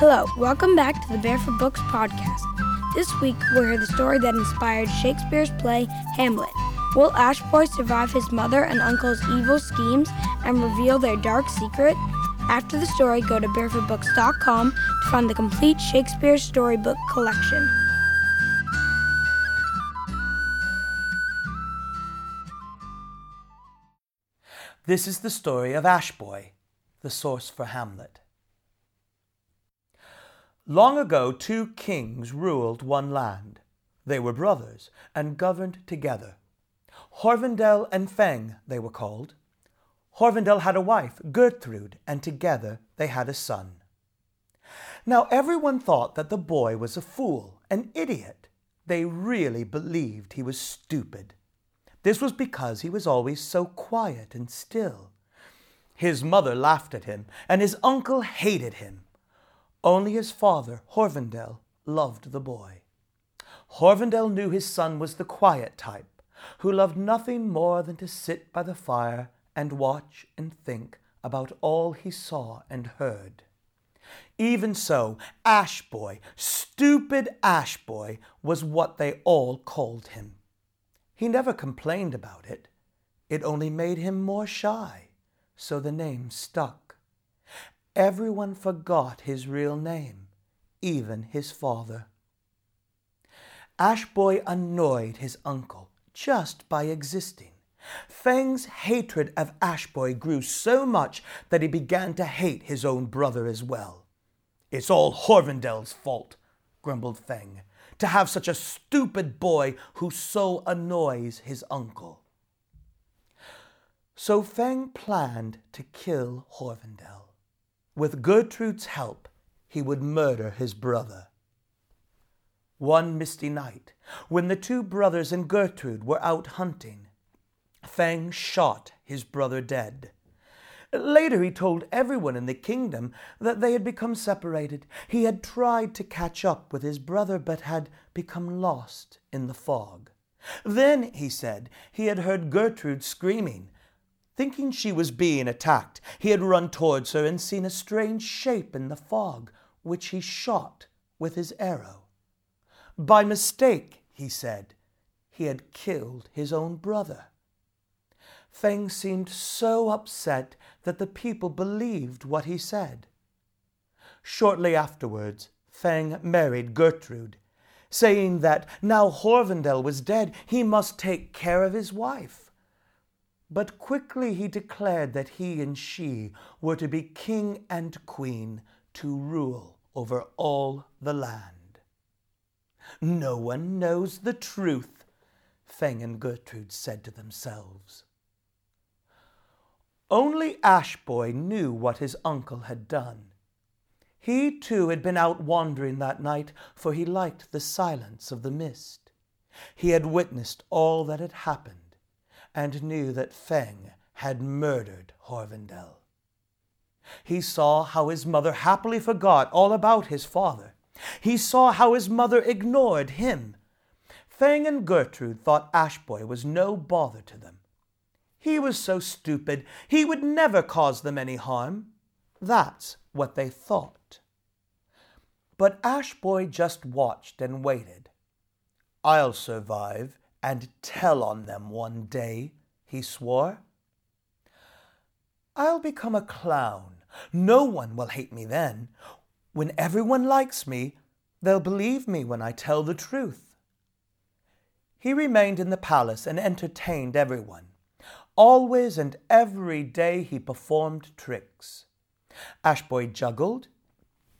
Hello, welcome back to the Barefoot Books podcast. This week we'll hear the story that inspired Shakespeare's play Hamlet. Will Ashboy survive his mother and uncle's evil schemes and reveal their dark secret? After the story, go to barefootbooks.com to find the complete Shakespeare storybook collection. This is the story of Ashboy, the source for Hamlet. Long ago, two kings ruled one land. They were brothers and governed together. Horvendel and Feng, they were called. Horvendel had a wife, Gertrude, and together they had a son. Now everyone thought that the boy was a fool, an idiot. They really believed he was stupid. This was because he was always so quiet and still. His mother laughed at him, and his uncle hated him. Only his father, Horvendel, loved the boy. Horvendel knew his son was the quiet type, who loved nothing more than to sit by the fire and watch and think about all he saw and heard. Even so, Ash Boy, stupid Ash Boy, was what they all called him. He never complained about it. It only made him more shy, so the name stuck. Everyone forgot his real name, even his father. Ash Boy annoyed his uncle just by existing. Feng's hatred of Ash Boy grew so much that he began to hate his own brother as well. It's all Horvendel's fault, grumbled Feng to have such a stupid boy who so annoys his uncle. So Feng planned to kill Horvendel. With Gertrude's help, he would murder his brother. One misty night, when the two brothers and Gertrude were out hunting, Fang shot his brother dead. Later, he told everyone in the kingdom that they had become separated. He had tried to catch up with his brother, but had become lost in the fog. Then, he said, he had heard Gertrude screaming. Thinking she was being attacked, he had run towards her and seen a strange shape in the fog, which he shot with his arrow. By mistake, he said, he had killed his own brother. Feng seemed so upset that the people believed what he said. Shortly afterwards, Feng married Gertrude, saying that now Horvendel was dead, he must take care of his wife. But quickly he declared that he and she were to be king and queen to rule over all the land. No one knows the truth, Feng and Gertrude said to themselves. Only Ashboy knew what his uncle had done. He too had been out wandering that night, for he liked the silence of the mist. He had witnessed all that had happened, and knew that Feng had murdered Horvendel. He saw how his mother happily forgot all about his father. He saw how his mother ignored him. Feng and Gertrude thought Ashboy was no bother to them. He was so stupid, he would never cause them any harm. That's what they thought. But Ashboy just watched and waited. I'll survive and tell on them one day, he swore. I'll become a clown. No one will hate me then. When everyone likes me, they'll believe me when I tell the truth. He remained in the palace and entertained everyone. Always and every day he performed tricks. Ashboy juggled.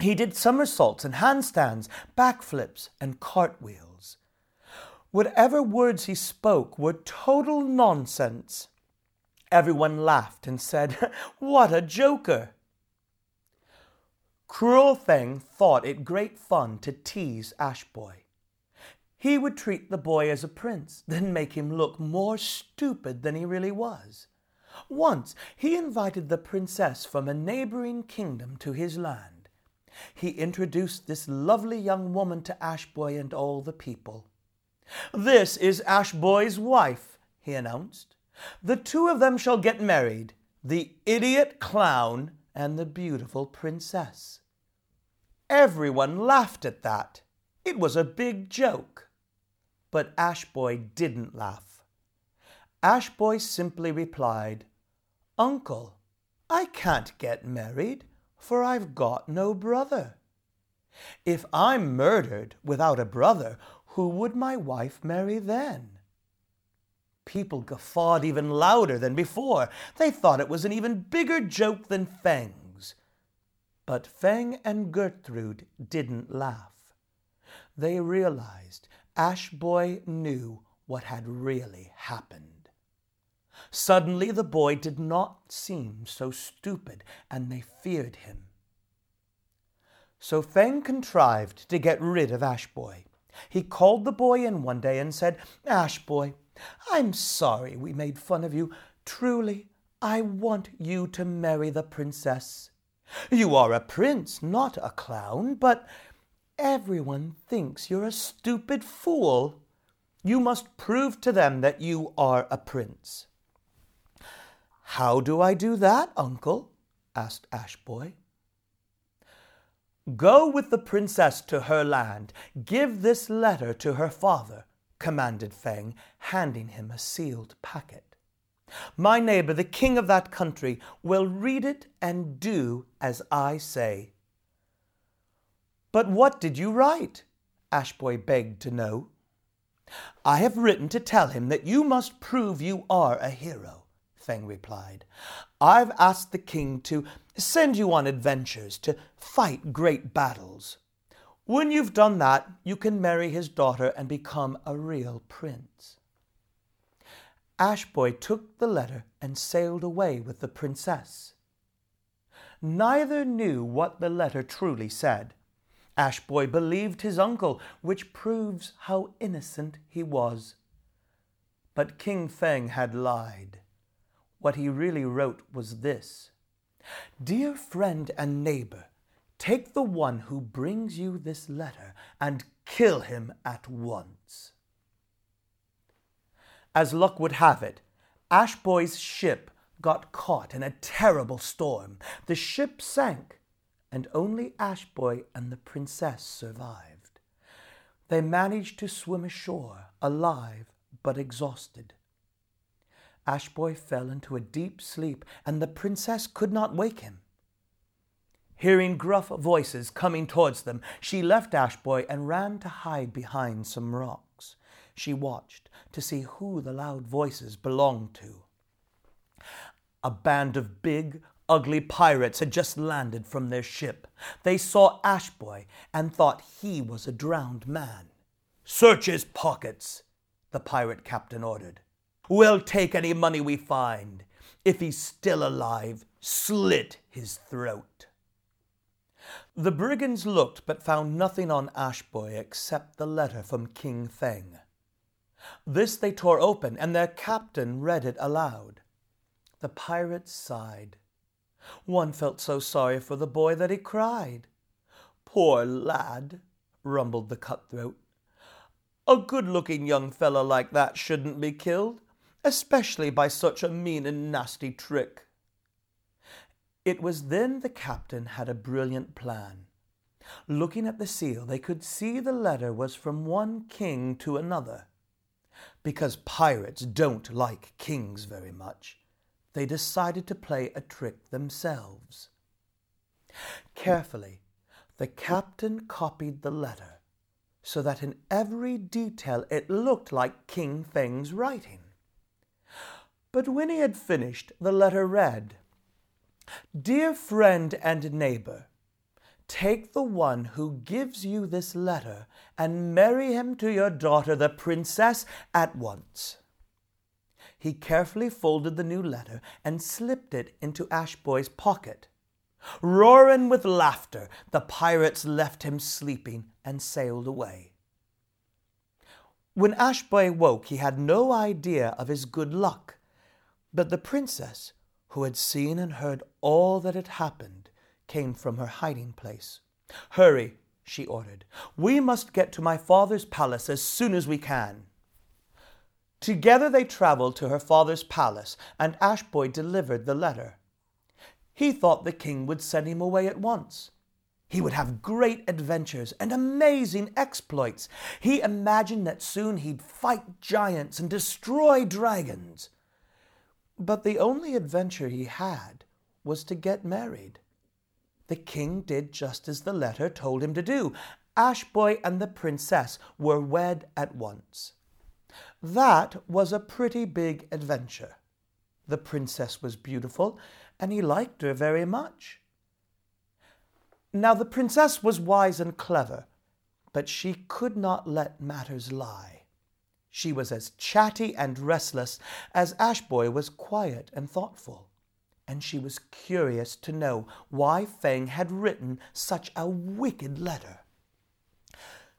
He did somersaults and handstands, backflips, and cartwheels. Whatever words he spoke were total nonsense. Everyone laughed and said, What a joker! Cruel Feng thought it great fun to tease Ashboy. He would treat the boy as a prince, then make him look more stupid than he really was. Once he invited the princess from a neighboring kingdom to his land. He introduced this lovely young woman to Ashboy and all the people. This is Ashboy's wife, he announced. The two of them shall get married, the idiot clown and the beautiful princess. Everyone laughed at that. It was a big joke. But Ashboy didn't laugh. Ashboy simply replied, Uncle, I can't get married, for I've got no brother. If I'm murdered without a brother, who would my wife marry then? People guffawed even louder than before. They thought it was an even bigger joke than Feng's. But Feng and Gertrude didn't laugh. They realized Ashboy knew what had really happened. Suddenly the boy did not seem so stupid, and they feared him. So Feng contrived to get rid of Ashboy. He called the boy in one day and said, Ashboy, I'm sorry we made fun of you. Truly, I want you to marry the princess. You are a prince, not a clown, but everyone thinks you're a stupid fool. You must prove to them that you are a prince. How do I do that, uncle? asked Ashboy. Go with the princess to her land. Give this letter to her father commanded Feng, handing him a sealed packet. My neighbor, the king of that country, will read it and do as I say. But what did you write? Ashboy begged to know. I have written to tell him that you must prove you are a hero, Feng replied. I've asked the king to send you on adventures, to fight great battles. When you've done that, you can marry his daughter and become a real prince. Ashboy took the letter and sailed away with the princess. Neither knew what the letter truly said. Ashboy believed his uncle, which proves how innocent he was. But King Feng had lied. What he really wrote was this Dear friend and neighbor, Take the one who brings you this letter and kill him at once. As luck would have it, Ashboy's ship got caught in a terrible storm. The ship sank, and only Ashboy and the princess survived. They managed to swim ashore, alive but exhausted. Ashboy fell into a deep sleep, and the princess could not wake him. Hearing gruff voices coming towards them, she left Ashboy and ran to hide behind some rocks. She watched to see who the loud voices belonged to. A band of big, ugly pirates had just landed from their ship. They saw Ashboy and thought he was a drowned man. Search his pockets, the pirate captain ordered. We'll take any money we find. If he's still alive, slit his throat. The brigands looked but found nothing on Ashboy except the letter from King Feng. This they tore open, and their captain read it aloud. The pirates sighed. One felt so sorry for the boy that he cried. Poor lad, rumbled the cutthroat. A good looking young fellow like that shouldn't be killed, especially by such a mean and nasty trick. It was then the captain had a brilliant plan. Looking at the seal, they could see the letter was from one king to another. Because pirates don't like kings very much, they decided to play a trick themselves. Carefully, the captain copied the letter so that in every detail it looked like King Feng's writing. But when he had finished, the letter read, Dear friend and neighbor, take the one who gives you this letter and marry him to your daughter, the princess, at once. He carefully folded the new letter and slipped it into Ashboy's pocket. Roaring with laughter, the pirates left him sleeping and sailed away. When Ashboy woke, he had no idea of his good luck, but the princess, who had seen and heard all that had happened, came from her hiding place. Hurry, she ordered. We must get to my father's palace as soon as we can. Together they traveled to her father's palace, and Ashboy delivered the letter. He thought the king would send him away at once. He would have great adventures and amazing exploits. He imagined that soon he'd fight giants and destroy dragons. But the only adventure he had was to get married. The king did just as the letter told him to do. Ashboy and the princess were wed at once. That was a pretty big adventure. The princess was beautiful, and he liked her very much. Now the princess was wise and clever, but she could not let matters lie. She was as chatty and restless as Ashboy was quiet and thoughtful, and she was curious to know why Feng had written such a wicked letter.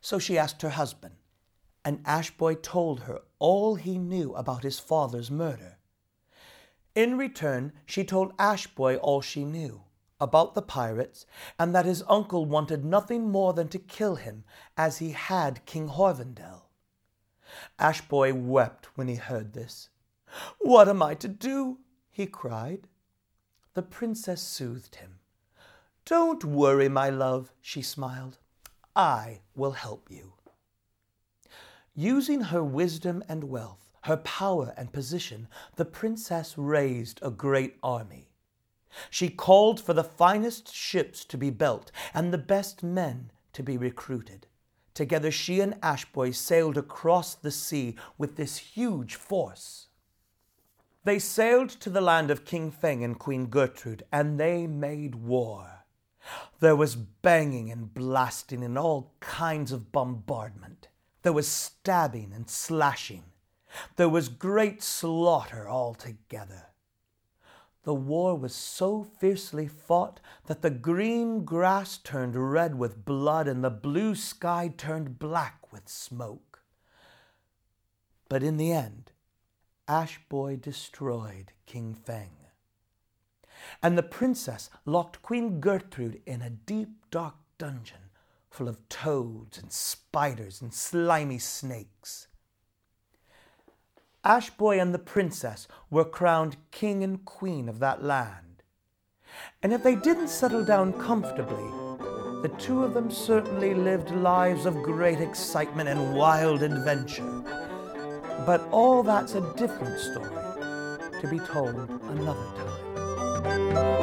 So she asked her husband, and Ashboy told her all he knew about his father's murder. In return, she told Ashboy all she knew about the pirates, and that his uncle wanted nothing more than to kill him, as he had King Horvendel. Ashboy wept when he heard this. What am I to do? he cried. The princess soothed him. Don't worry, my love, she smiled. I will help you. Using her wisdom and wealth, her power and position, the princess raised a great army. She called for the finest ships to be built and the best men to be recruited. Together, she and Ashboy sailed across the sea with this huge force. They sailed to the land of King Feng and Queen Gertrude, and they made war. There was banging and blasting and all kinds of bombardment. There was stabbing and slashing. There was great slaughter altogether. The war was so fiercely fought that the green grass turned red with blood and the blue sky turned black with smoke. But in the end, Ashboy destroyed King Feng. And the princess locked Queen Gertrude in a deep, dark dungeon full of toads and spiders and slimy snakes. Ashboy and the princess were crowned king and queen of that land. And if they didn't settle down comfortably, the two of them certainly lived lives of great excitement and wild adventure. But all that's a different story to be told another time.